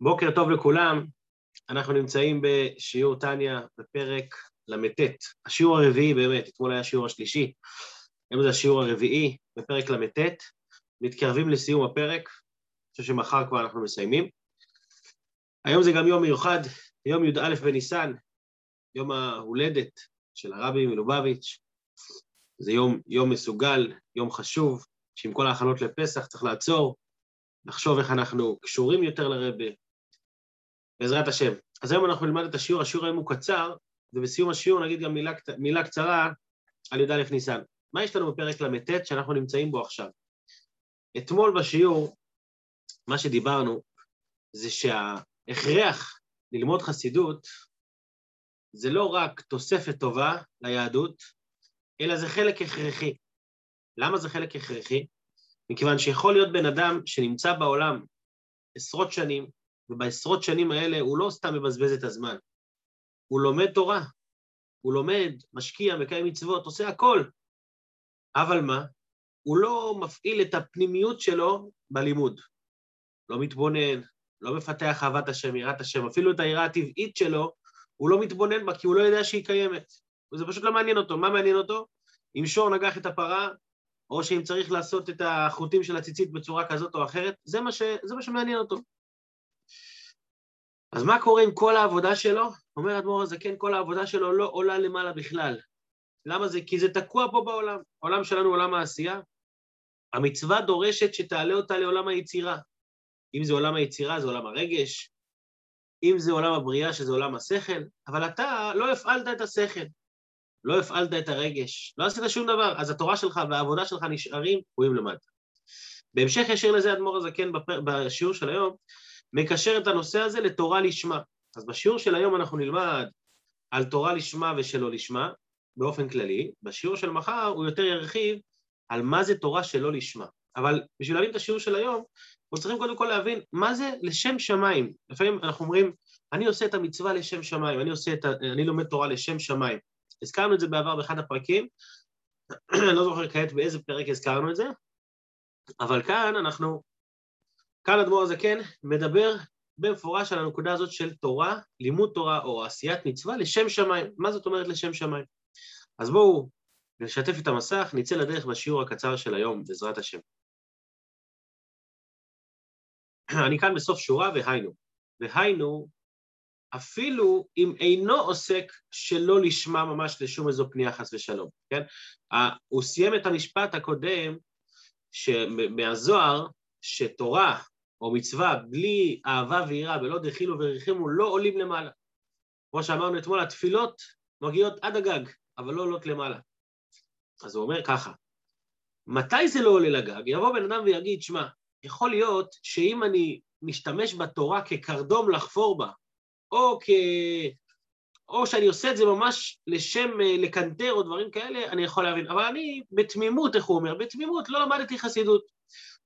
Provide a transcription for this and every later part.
בוקר טוב לכולם, אנחנו נמצאים בשיעור טניה בפרק ל"ט, השיעור הרביעי באמת, אתמול היה השיעור השלישי, היום זה השיעור הרביעי בפרק ל"ט, מתקרבים לסיום הפרק, אני חושב שמחר כבר אנחנו מסיימים. היום זה גם יום מיוחד, יום י"א בניסן, יום ההולדת של הרבי מלובביץ', זה יום, יום מסוגל, יום חשוב, שעם כל ההכנות לפסח צריך לעצור, לחשוב איך אנחנו קשורים יותר לרבה, בעזרת השם. אז היום אנחנו נלמד את השיעור, השיעור היום הוא קצר, ובסיום השיעור נגיד גם מילה, מילה קצרה על י"א ניסן. מה יש לנו בפרק ל"ט שאנחנו נמצאים בו עכשיו? אתמול בשיעור, מה שדיברנו זה שההכרח ללמוד חסידות זה לא רק תוספת טובה ליהדות, אלא זה חלק הכרחי. למה זה חלק הכרחי? מכיוון שיכול להיות בן אדם שנמצא בעולם עשרות שנים, ובעשרות שנים האלה הוא לא סתם מבזבז את הזמן, הוא לומד תורה, הוא לומד, משקיע, מקיים מצוות, עושה הכל. אבל מה? הוא לא מפעיל את הפנימיות שלו בלימוד. לא מתבונן, לא מפתח אהבת השם, יראת השם, אפילו את היראה הטבעית שלו, הוא לא מתבונן בה כי הוא לא יודע שהיא קיימת. וזה פשוט לא מעניין אותו. מה מעניין אותו? אם שור נגח את הפרה, או שאם צריך לעשות את החוטים של הציצית בצורה כזאת או אחרת, זה מה, ש... זה מה שמעניין אותו. אז מה קורה עם כל העבודה שלו? אומר אדמו"ר הזקן, כל העבודה שלו לא עולה למעלה בכלל. למה זה? כי זה תקוע פה בעולם. העולם שלנו הוא עולם העשייה. המצווה דורשת שתעלה אותה לעולם היצירה. אם זה עולם היצירה, זה עולם הרגש, אם זה עולם הבריאה, שזה עולם השכל, אבל אתה לא הפעלת את השכל, לא הפעלת את הרגש, לא עשית שום דבר, אז התורה שלך והעבודה שלך נשארים תקועים למטה. בהמשך ישיר לזה אדמו"ר הזקן בשיעור של היום, מקשר את הנושא הזה לתורה לשמה. אז בשיעור של היום אנחנו נלמד על תורה לשמה ושלא לשמה, באופן כללי. בשיעור של מחר הוא יותר ירחיב על מה זה תורה שלא לשמה. אבל בשביל להבין את השיעור של היום, אנחנו צריכים קודם כל להבין מה זה לשם שמיים. לפעמים אנחנו אומרים, אני עושה את המצווה לשם שמיים, אני, את ה... אני לומד תורה לשם שמיים. הזכרנו את זה בעבר באחד הפרקים, אני לא זוכר כעת באיזה פרק הזכרנו את זה, אבל כאן אנחנו כאן אדמו"ר הזקן מדבר במפורש על הנקודה הזאת של תורה, לימוד תורה או עשיית מצווה לשם שמיים. מה זאת אומרת לשם שמיים? אז בואו נשתף את המסך, נצא לדרך בשיעור הקצר של היום, בעזרת השם. אני כאן בסוף שורה, והיינו. והיינו, אפילו אם אינו עוסק שלא לשמה ממש לשום איזו פנייה חס ושלום, כן? הוא סיים את המשפט הקודם מהזוהר, שתורה או מצווה בלי אהבה ויראה, בלא דחילו וריחימו, לא עולים למעלה. כמו שאמרנו אתמול, התפילות מגיעות עד הגג, אבל לא עולות למעלה. אז הוא אומר ככה, מתי זה לא עולה לגג? יבוא בן אדם ויגיד, שמע, יכול להיות שאם אני משתמש בתורה כקרדום לחפור בה, או כ... או שאני עושה את זה ממש לשם אה, לקנטר או דברים כאלה, אני יכול להבין. אבל אני בתמימות, איך הוא אומר? בתמימות, לא למדתי חסידות,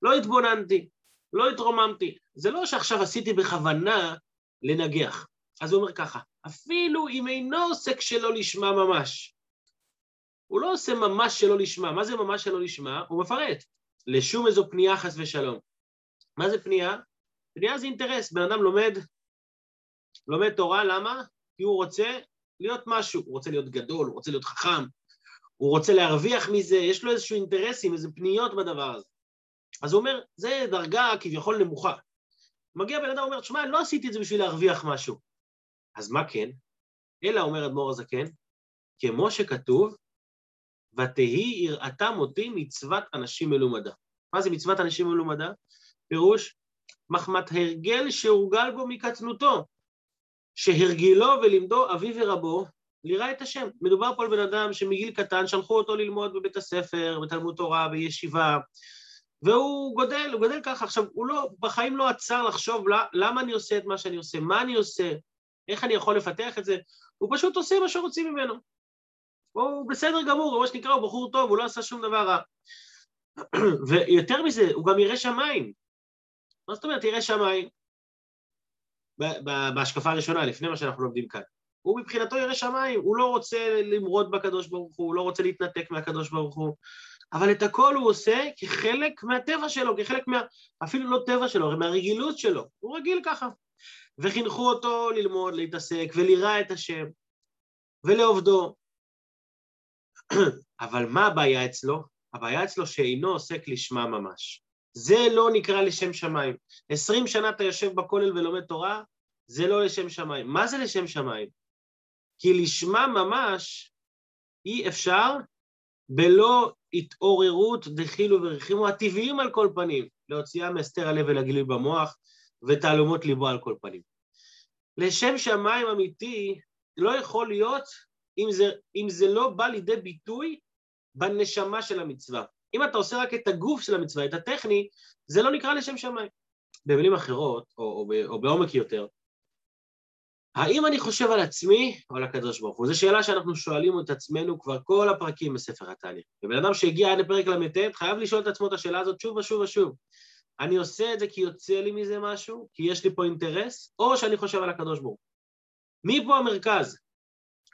לא התבוננתי, לא התרוממתי. זה לא שעכשיו עשיתי בכוונה לנגח. אז הוא אומר ככה, אפילו אם אינו עוסק שלא לשמה ממש, הוא לא עושה ממש שלא לשמה. מה זה ממש שלא לשמה? הוא מפרט. לשום איזו פנייה חס ושלום. מה זה פנייה? פנייה זה אינטרס. בן אדם לומד, לומד תורה, למה? כי הוא רוצה להיות משהו. הוא רוצה להיות גדול, הוא רוצה להיות חכם, הוא רוצה להרוויח מזה, יש לו איזשהו אינטרסים, איזה פניות בדבר הזה. אז הוא אומר, זה דרגה כביכול נמוכה. מגיע בן אדם ואומר, תשמע, לא עשיתי את זה בשביל להרוויח משהו. אז מה כן? אלא, אומר אדמו"ר הזקן, כמו שכתוב, ותהי יראתם אותי מצוות אנשים מלומדה. מה זה מצוות אנשים מלומדה? פירוש, מחמת הרגל שהורגל בו מקטנותו, שהרגילו ולימדו אביו ורבו ליראה את השם. מדובר פה על בן אדם שמגיל קטן שלחו אותו ללמוד בבית הספר, בתלמוד תורה, בישיבה, והוא גודל, הוא גודל ככה. עכשיו, הוא לא, בחיים לא עצר לחשוב למה אני עושה את מה שאני עושה, מה אני עושה, איך אני יכול לפתח את זה, הוא פשוט עושה מה שרוצים ממנו. הוא בסדר גמור, מה שנקרא, הוא בחור טוב, הוא לא עשה שום דבר רע. ויותר מזה, הוא גם ירא שמיים. מה זאת אומרת ירא שמיים? בהשקפה הראשונה, לפני מה שאנחנו לומדים כאן. הוא מבחינתו ירא שמיים, הוא לא רוצה למרוד בקדוש ברוך הוא, הוא לא רוצה להתנתק מהקדוש ברוך הוא, אבל את הכל הוא עושה כחלק מהטבע שלו, כחלק מה... אפילו לא טבע שלו, מהרגילות שלו, הוא רגיל ככה. וחינכו אותו ללמוד, להתעסק ולירא את השם ולעובדו. אבל מה הבעיה אצלו? הבעיה אצלו שאינו עוסק לשמה ממש. זה לא נקרא לשם שמיים. עשרים שנה אתה יושב בכולל ולומד תורה, זה לא לשם שמיים. מה זה לשם שמיים? כי לשמה ממש אי אפשר בלא התעוררות דחילו ורחימו הטבעיים על כל פנים, להוציאה מהסתר הלב ולגילוי במוח ותעלומות ליבו על כל פנים. לשם שמיים אמיתי לא יכול להיות אם זה, אם זה לא בא לידי ביטוי בנשמה של המצווה. אם אתה עושה רק את הגוף של המצווה, את הטכני, זה לא נקרא לשם שמיים. במילים אחרות, או, או, או בעומק יותר, האם אני חושב על עצמי או על הקדוש ברוך הוא? זו שאלה שאנחנו שואלים את עצמנו כבר כל הפרקים בספר התהליך. ובן אדם שהגיע עד לפרק ל"ט חייב לשאול את עצמו את השאלה הזאת שוב ושוב ושוב. אני עושה את זה כי יוצא לי מזה משהו, כי יש לי פה אינטרס, או שאני חושב על הקדוש ברוך הוא. מי פה המרכז?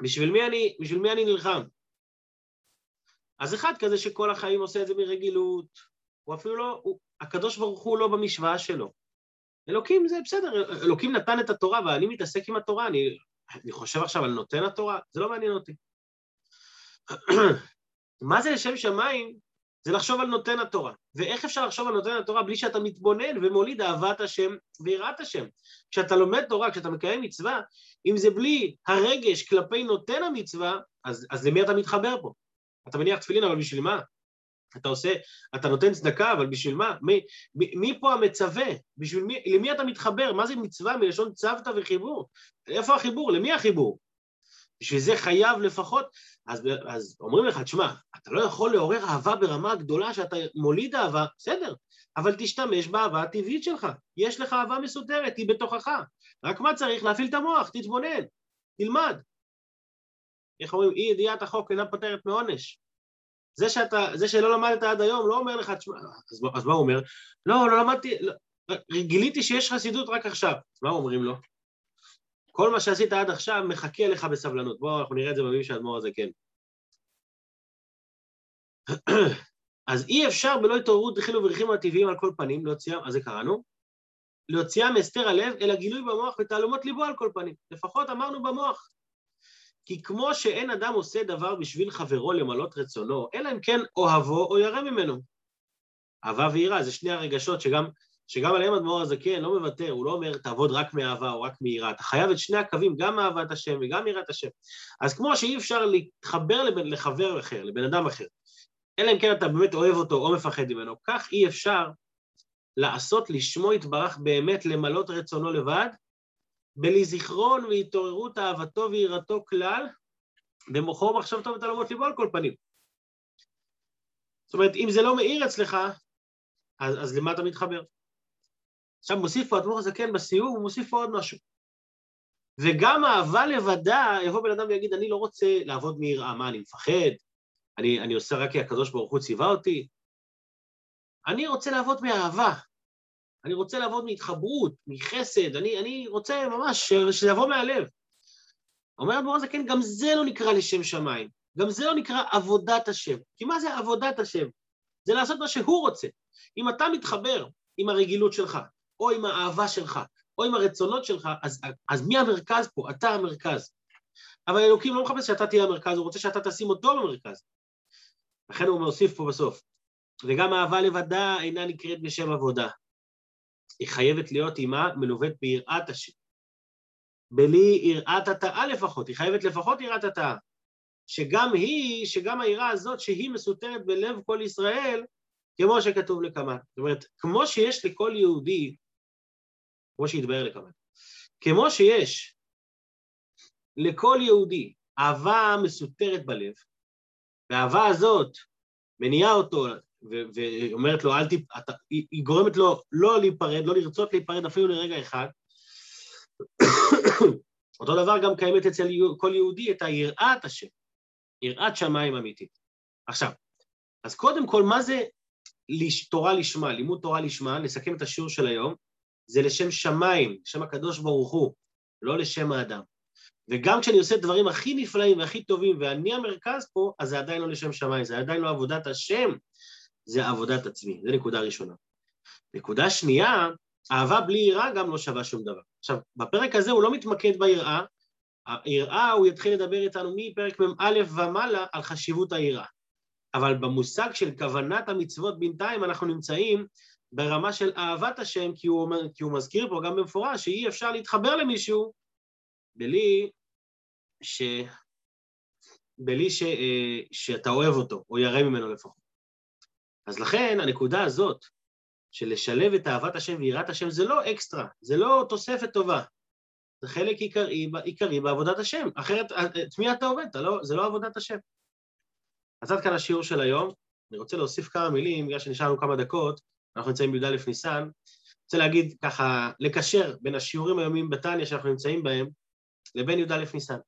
בשביל מי אני, בשביל מי אני נלחם? אז אחד כזה שכל החיים עושה את זה מרגילות, הוא אפילו לא, הוא, הקדוש ברוך הוא לא במשוואה שלו. אלוקים זה בסדר, אלוקים נתן את התורה ואני מתעסק עם התורה, אני, אני חושב עכשיו על נותן התורה, זה לא מעניין אותי. מה זה לשם שמיים? זה לחשוב על נותן התורה. ואיך אפשר לחשוב על נותן התורה בלי שאתה מתבונן ומוליד אהבת השם ויראת השם? כשאתה לומד תורה, כשאתה מקיים מצווה, אם זה בלי הרגש כלפי נותן המצווה, אז, אז למי אתה מתחבר פה? אתה מניח תפילין, אבל בשביל מה? אתה עושה, אתה נותן צדקה, אבל בשביל מה? מי, מי, מי פה המצווה? בשביל מי, למי אתה מתחבר? מה זה מצווה מלשון צוותא וחיבור? איפה החיבור? למי החיבור? בשביל זה חייב לפחות, אז, אז אומרים לך, תשמע, אתה לא יכול לעורר אהבה ברמה גדולה שאתה מוליד אהבה, בסדר, אבל תשתמש באהבה הטבעית שלך. יש לך אהבה מסודרת, היא בתוכך. רק מה צריך? להפעיל את המוח, תתבונן, תלמד. איך אומרים, אי ידיעת החוק אינה פותרת מעונש. זה, שאתה, זה שלא למדת עד היום לא אומר לך, תשמע, אז, אז מה הוא אומר? לא, לא למדתי, לא, גיליתי שיש חסידות רק עכשיו. אז מה אומרים לו? כל מה שעשית עד עכשיו מחכה לך בסבלנות. בואו, אנחנו נראה את זה במילים של האדמו"ר הזה, כן. אז אי אפשר בלא התעוררות דחילו וריחים הטבעיים על כל פנים, להוציאם, אז זה קראנו, להוציאם מהסתר הלב, אלא גילוי במוח ותעלומות ליבו על כל פנים. לפחות אמרנו במוח. כי כמו שאין אדם עושה דבר בשביל חברו למלות רצונו, אלא אם כן אוהבו או ירא ממנו. אהבה ויראה, זה שני הרגשות שגם, שגם עליהם אדמו"ר הזקן לא מוותר, הוא לא אומר תעבוד רק מאהבה או רק מיראה, אתה חייב את שני הקווים, גם אהבת השם וגם יראת השם. אז כמו שאי אפשר להתחבר לבן, לחבר אחר, לבן אדם אחר, אלא אם כן אתה באמת אוהב אותו או מפחד ממנו, כך אי אפשר לעשות לשמו יתברך באמת למלות רצונו לבד, בלי זיכרון והתעוררות אהבתו ויראתו כלל, במוחו ומחשבתו ותלמות ליבו על כל פנים. זאת אומרת, אם זה לא מאיר אצלך, אז, אז למה אתה מתחבר? עכשיו מוסיף פה אדמו"ר הזקן בסיום, הוא מוסיף פה עוד משהו. וגם אהבה לבדה, יבוא בן אדם ויגיד, אני לא רוצה לעבוד מיראה, מה, אני מפחד? אני, אני עושה רק כי הקדוש ברוך הוא ציווה אותי? אני רוצה לעבוד מאהבה, אני רוצה לעבוד מהתחברות, מחסד, אני, אני רוצה ממש שזה יבוא מהלב. אומר אדמו"ר הזקן, גם זה לא נקרא לשם שמיים, גם זה לא נקרא עבודת השם. כי מה זה עבודת השם? זה לעשות מה שהוא רוצה. אם אתה מתחבר עם הרגילות שלך, או עם האהבה שלך, או עם הרצונות שלך, אז, אז מי המרכז פה? אתה המרכז. אבל אלוקים לא מחפש שאתה תהיה המרכז, הוא רוצה שאתה תשים אותו במרכז. לכן הוא מוסיף פה בסוף. וגם אהבה לבדה אינה נקראת בשם עבודה. היא חייבת להיות עימה מלווית ביראת השם. בלי יראת התאה לפחות, היא חייבת לפחות יראת התאה. שגם היא, שגם היראה הזאת שהיא מסותרת בלב כל ישראל, כמו שכתוב לקמאן. זאת אומרת, כמו שיש לכל יהודי, כמו שהתבהר לקמאן, כמו שיש לכל יהודי אהבה מסותרת בלב, והאהבה הזאת מניעה אותו ואומרת לו, אל תיפ... אתה... היא גורמת לו לא להיפרד, לא לרצות להיפרד אפילו לרגע אחד. אותו דבר גם קיימת אצל כל יהודי את היראת השם, יראת שמיים אמיתית. עכשיו, אז קודם כל, מה זה תורה לשמה, לימוד תורה לשמה, נסכם את השיעור של היום, זה לשם שמיים, לשם הקדוש ברוך הוא, לא לשם האדם. וגם כשאני עושה דברים הכי נפלאים והכי טובים, ואני המרכז פה, אז זה עדיין לא לשם שמיים, זה עדיין לא עבודת השם, זה עבודת עצמי. זו נקודה ראשונה. נקודה שנייה, אהבה בלי יראה גם לא שווה שום דבר. עכשיו, בפרק הזה הוא לא מתמקד ביראה, היראה הוא יתחיל לדבר איתנו מפרק מ"א ומעלה על חשיבות היראה. אבל במושג של כוונת המצוות בינתיים אנחנו נמצאים ברמה של אהבת השם, כי הוא, אומר, כי הוא מזכיר פה גם במפורש שאי אפשר להתחבר למישהו בלי, ש... בלי ש... אה, שאתה אוהב אותו, או ירא ממנו לפחות. אז לכן הנקודה הזאת של לשלב את אהבת השם ויראת השם זה לא אקסטרה, זה לא תוספת טובה, זה חלק עיקרי, עיקרי בעבודת השם, אחרת את מי אתה עובד? אתה לא, זה לא עבודת השם. אז עד כאן השיעור של היום, אני רוצה להוסיף כמה מילים, בגלל שנשארנו כמה דקות, אנחנו נמצאים בי"א ניסן, רוצה להגיד ככה, לקשר בין השיעורים היומיים בתניא שאנחנו נמצאים בהם לבין י"א ניסן.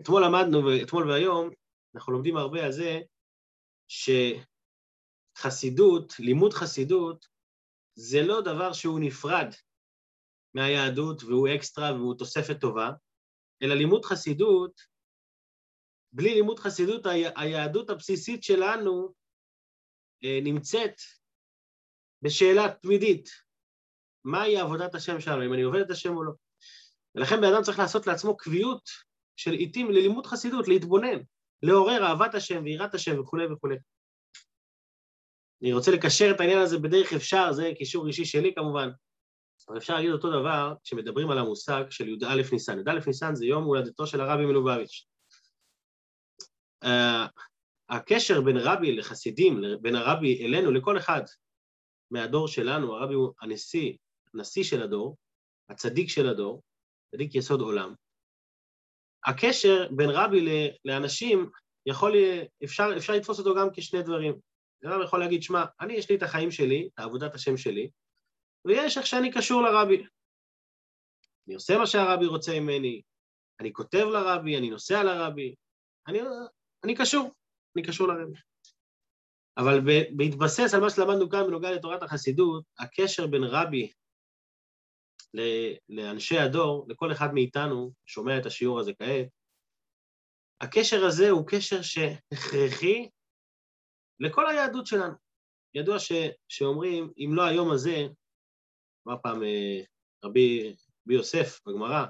אתמול למדנו, אתמול והיום, אנחנו לומדים הרבה על זה שחסידות, לימוד חסידות, זה לא דבר שהוא נפרד מהיהדות והוא אקסטרה והוא תוספת טובה, אלא לימוד חסידות, בלי לימוד חסידות, היהדות הבסיסית שלנו אה, נמצאת בשאלה תמידית, מהי עבודת השם שלנו, אם אני עובד את השם או לא. ולכן בן אדם צריך לעשות לעצמו קביעות של עיתים ללימוד חסידות, להתבונן, לעורר אהבת השם ויראת השם וכולי וכולי. אני רוצה לקשר את העניין הזה בדרך אפשר, זה קישור אישי שלי כמובן, אבל אפשר להגיד אותו דבר כשמדברים על המושג של י"א ניסן. י"א ניסן זה יום הולדתו של הרבי מלובביץ'. Uh, הקשר בין רבי לחסידים, בין הרבי אלינו, לכל אחד מהדור שלנו, הרבי הוא הנשיא, הנשיא של הדור, הצדיק של הדור, צדיק יסוד עולם. הקשר בין רבי לאנשים יכול, אפשר, אפשר לתפוס אותו גם כשני דברים. אדם יכול להגיד, שמע, אני יש לי את החיים שלי, את עבודת השם שלי, ויש איך שאני קשור לרבי. אני עושה מה שהרבי רוצה ממני, אני כותב לרבי, אני נוסע לרבי, אני, אני קשור, אני קשור לרבי. אבל בהתבסס על מה שלמדנו כאן בנוגע לתורת החסידות, הקשר בין רבי לאנשי הדור, לכל אחד מאיתנו, שומע את השיעור הזה כעת, הקשר הזה הוא קשר שהכרחי לכל היהדות שלנו. ידוע ש, שאומרים, אם לא היום הזה, אמר פעם אה, רבי, רבי יוסף בגמרא,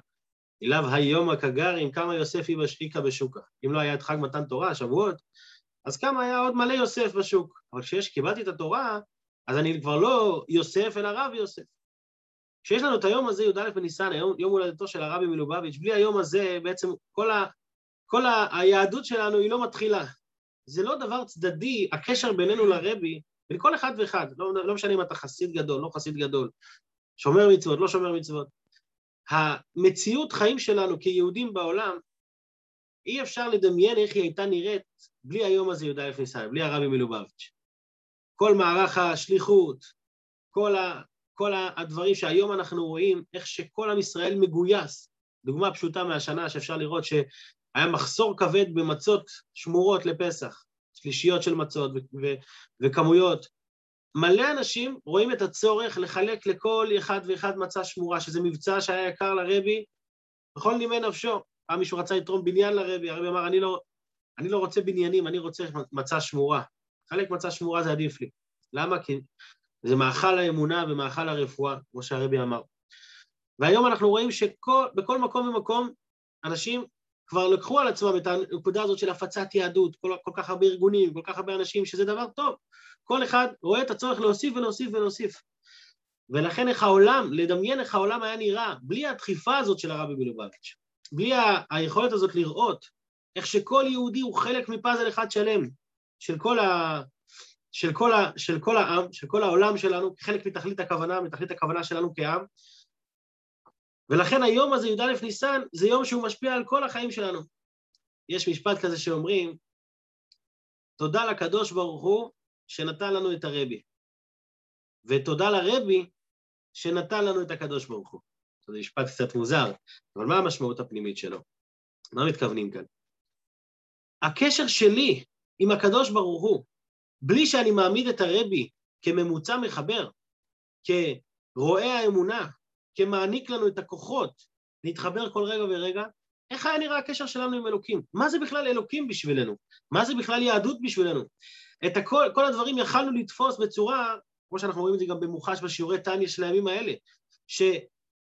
אליו היום הכגרים, כמה יוסף איכה בשוקה. אם לא היה את חג מתן תורה, שבועות, אז כמה היה עוד מלא יוסף בשוק. אבל כשיש, קיבלתי את התורה, אז אני כבר לא יוסף, אלא רב יוסף. כשיש לנו את היום הזה, י"א בניסן, היום, יום הולדתו של הרבי מלובביץ', בלי היום הזה, בעצם כל, ה, כל ה, היהדות שלנו היא לא מתחילה. זה לא דבר צדדי, הקשר בינינו לרבי, בין כל אחד ואחד, לא, לא משנה אם אתה חסיד גדול, לא חסיד גדול, שומר מצוות, לא שומר מצוות. המציאות חיים שלנו כיהודים בעולם, אי אפשר לדמיין איך היא הייתה נראית בלי היום הזה י"א ניסן, בלי הרבי מלובביץ'. כל מערך השליחות, כל, ה, כל הדברים שהיום אנחנו רואים, איך שכל עם ישראל מגויס. דוגמה פשוטה מהשנה שאפשר לראות שהיה מחסור כבד במצות שמורות לפסח, שלישיות של מצות וכמויות. מלא אנשים רואים את הצורך לחלק לכל אחד ואחד מצה שמורה, שזה מבצע שהיה יקר לרבי בכל נימי נפשו. פעם מישהו רצה לתרום בניין לרבי, הרבי אמר, אני לא, אני לא רוצה בניינים, אני רוצה מצה שמורה. חלק מצה שמורה זה עדיף לי. למה? כי זה מאכל האמונה ומאכל הרפואה, כמו שהרבי אמר. והיום אנחנו רואים שבכל מקום ומקום אנשים כבר לקחו על עצמם את הנקודה הזאת של הפצת יהדות, כל, כל כך הרבה ארגונים, כל כך הרבה אנשים, שזה דבר טוב. כל אחד רואה את הצורך להוסיף ולהוסיף ולהוסיף. ולכן איך העולם, לדמיין איך העולם היה נראה, בלי הדחיפה הזאת של הרבי מלובביץ', בלי ה- היכולת הזאת לראות איך שכל יהודי הוא חלק מפאזל אחד שלם, של כל, ה, של כל, ה, של כל העם, של כל העולם שלנו, כחלק מתכלית הכוונה, מתכלית הכוונה שלנו כעם. ולכן היום הזה, י"א ניסן, זה יום שהוא משפיע על כל החיים שלנו. יש משפט כזה שאומרים, תודה לקדוש ברוך הוא שנתן לנו את הרבי, ותודה לרבי שנתן לנו את הקדוש ברוך הוא. זה משפט קצת מוזר, אבל מה המשמעות הפנימית שלו? מה מתכוונים כאן? הקשר שלי עם הקדוש ברוך הוא, בלי שאני מעמיד את הרבי כממוצע מחבר, כרואה האמונה, כמעניק לנו את הכוחות להתחבר כל רגע ורגע, איך היה נראה הקשר שלנו עם אלוקים? מה זה בכלל אלוקים בשבילנו? מה זה בכלל יהדות בשבילנו? את הכל, כל הדברים יכלנו לתפוס בצורה כמו שאנחנו רואים את זה גם במוחש בשיעורי טניה של הימים האלה, ש,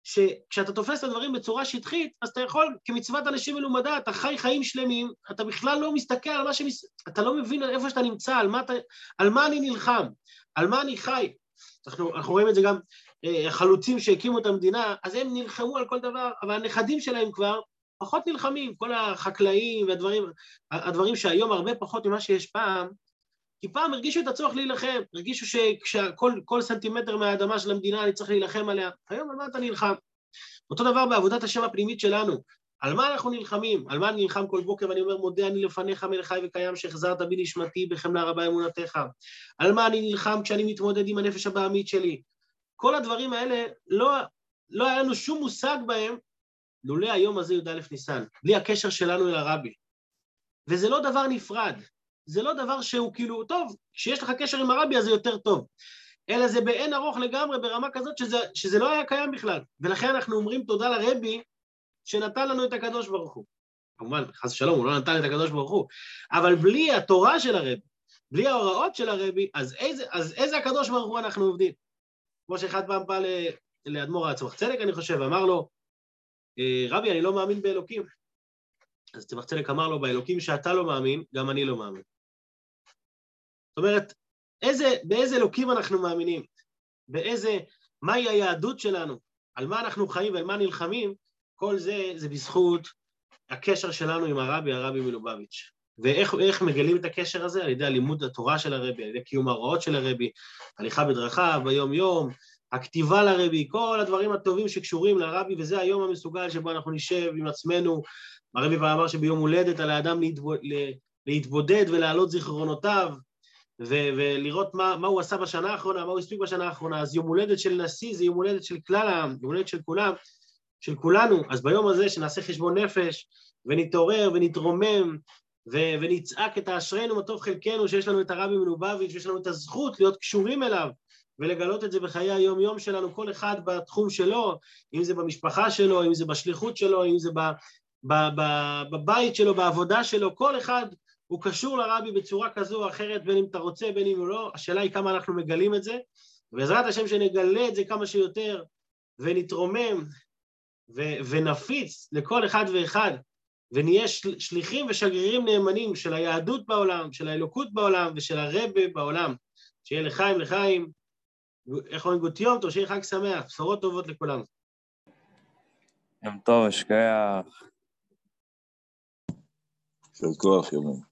שכשאתה תופס את הדברים בצורה שטחית, אז אתה יכול, כמצוות אנשים מלומדה, אתה חי חיים שלמים, אתה בכלל לא מסתכל על מה ש... אתה לא מבין איפה שאתה נמצא, על מה, אתה, על מה אני נלחם, על מה אני חי. אנחנו, אנחנו רואים את זה גם, החלוצים שהקימו את המדינה, אז הם נלחמו על כל דבר, אבל הנכדים שלהם כבר פחות נלחמים, כל החקלאים והדברים, הדברים שהיום הרבה פחות ממה שיש פעם, כי פעם הרגישו את הצורך להילחם, הרגישו שכל סנטימטר מהאדמה של המדינה אני צריך להילחם עליה. היום על מה אתה נלחם? אותו דבר בעבודת השם הפנימית שלנו. על מה אנחנו נלחמים? על מה אני נלחם כל בוקר ואני אומר, מודה אני לפניך מלך חי וקיים שהחזרת בי נשמתי בחמלה רבה אמונתך? על מה אני נלחם כשאני מתמודד עם הנפש הבעמית שלי? כל הדברים האלה, לא, לא היה לנו שום מושג בהם לולא היום הזה י"א ניסן, בלי הקשר שלנו אל הרבי. וזה לא דבר נפרד, זה לא דבר שהוא כאילו, טוב, כשיש לך קשר עם הרבי אז זה יותר טוב. אלא זה באין ארוך לגמרי, ברמה כזאת שזה, שזה לא היה קיים בכלל. ולכן אנחנו אומרים תודה לרבי שנתן לנו את הקדוש ברוך הוא. כמובן, חס ושלום, הוא לא נתן את הקדוש ברוך הוא, אבל בלי התורה של הרבי, בלי ההוראות של הרבי, אז איזה, אז איזה הקדוש ברוך הוא אנחנו עובדים? כמו שאחד פעם בא לאדמו"ר הצמח צדק, אני חושב, אמר לו, אה, רבי, אני לא מאמין באלוקים. אז צמח צדק אמר לו, באלוקים שאתה לא מאמין, גם אני לא מאמין. זאת אומרת, איזה, באיזה אלוקים אנחנו מאמינים? באיזה, מהי היהדות שלנו? על מה אנחנו חיים ועל מה נלחמים? כל זה, זה בזכות הקשר שלנו עם הרבי, הרבי מלובביץ'. ואיך מגלים את הקשר הזה? על ידי הלימוד התורה של הרבי, על ידי קיום ההוראות של הרבי, הליכה בדרכיו, ביום-יום, הכתיבה לרבי, כל הדברים הטובים שקשורים לרבי, וזה היום המסוגל שבו אנחנו נשב עם עצמנו. הרבי כבר אמר שביום הולדת על האדם להתבודד ולהעלות זיכרונותיו, ו- ולראות מה, מה הוא עשה בשנה האחרונה, מה הוא הספיק בשנה האחרונה. אז יום הולדת של נשיא זה יום הולדת של כלל העם, יום הולדת של כולם, של כולנו. אז ביום הזה שנעשה חשבון נפש, ונתעורר ונתרומם, ו- ונצעק את האשרינו מה טוב חלקנו, שיש לנו את הרבי מלובביץ', ויש לנו את הזכות להיות קשורים אליו, ולגלות את זה בחיי היום-יום שלנו, כל אחד בתחום שלו, אם זה במשפחה שלו, אם זה בשליחות שלו, אם זה בבית שלו, בעבודה שלו, כל אחד הוא קשור לרבי בצורה כזו או אחרת, בין אם אתה רוצה, בין אם לא, השאלה היא כמה אנחנו מגלים את זה, ובעזרת השם שנגלה את זה כמה שיותר, ונתרומם ו- ונפיץ לכל אחד ואחד, ונהיה של- שליחים ושגרירים נאמנים של היהדות בעולם, של האלוקות בעולם ושל הרבה בעולם. שיהיה לחיים לחיים, איך אומרים גוטיום, טוב, שיהיה חג שמח, בשורות טובות לכולם. יום טוב, השקעה. יישר כוח, יומן.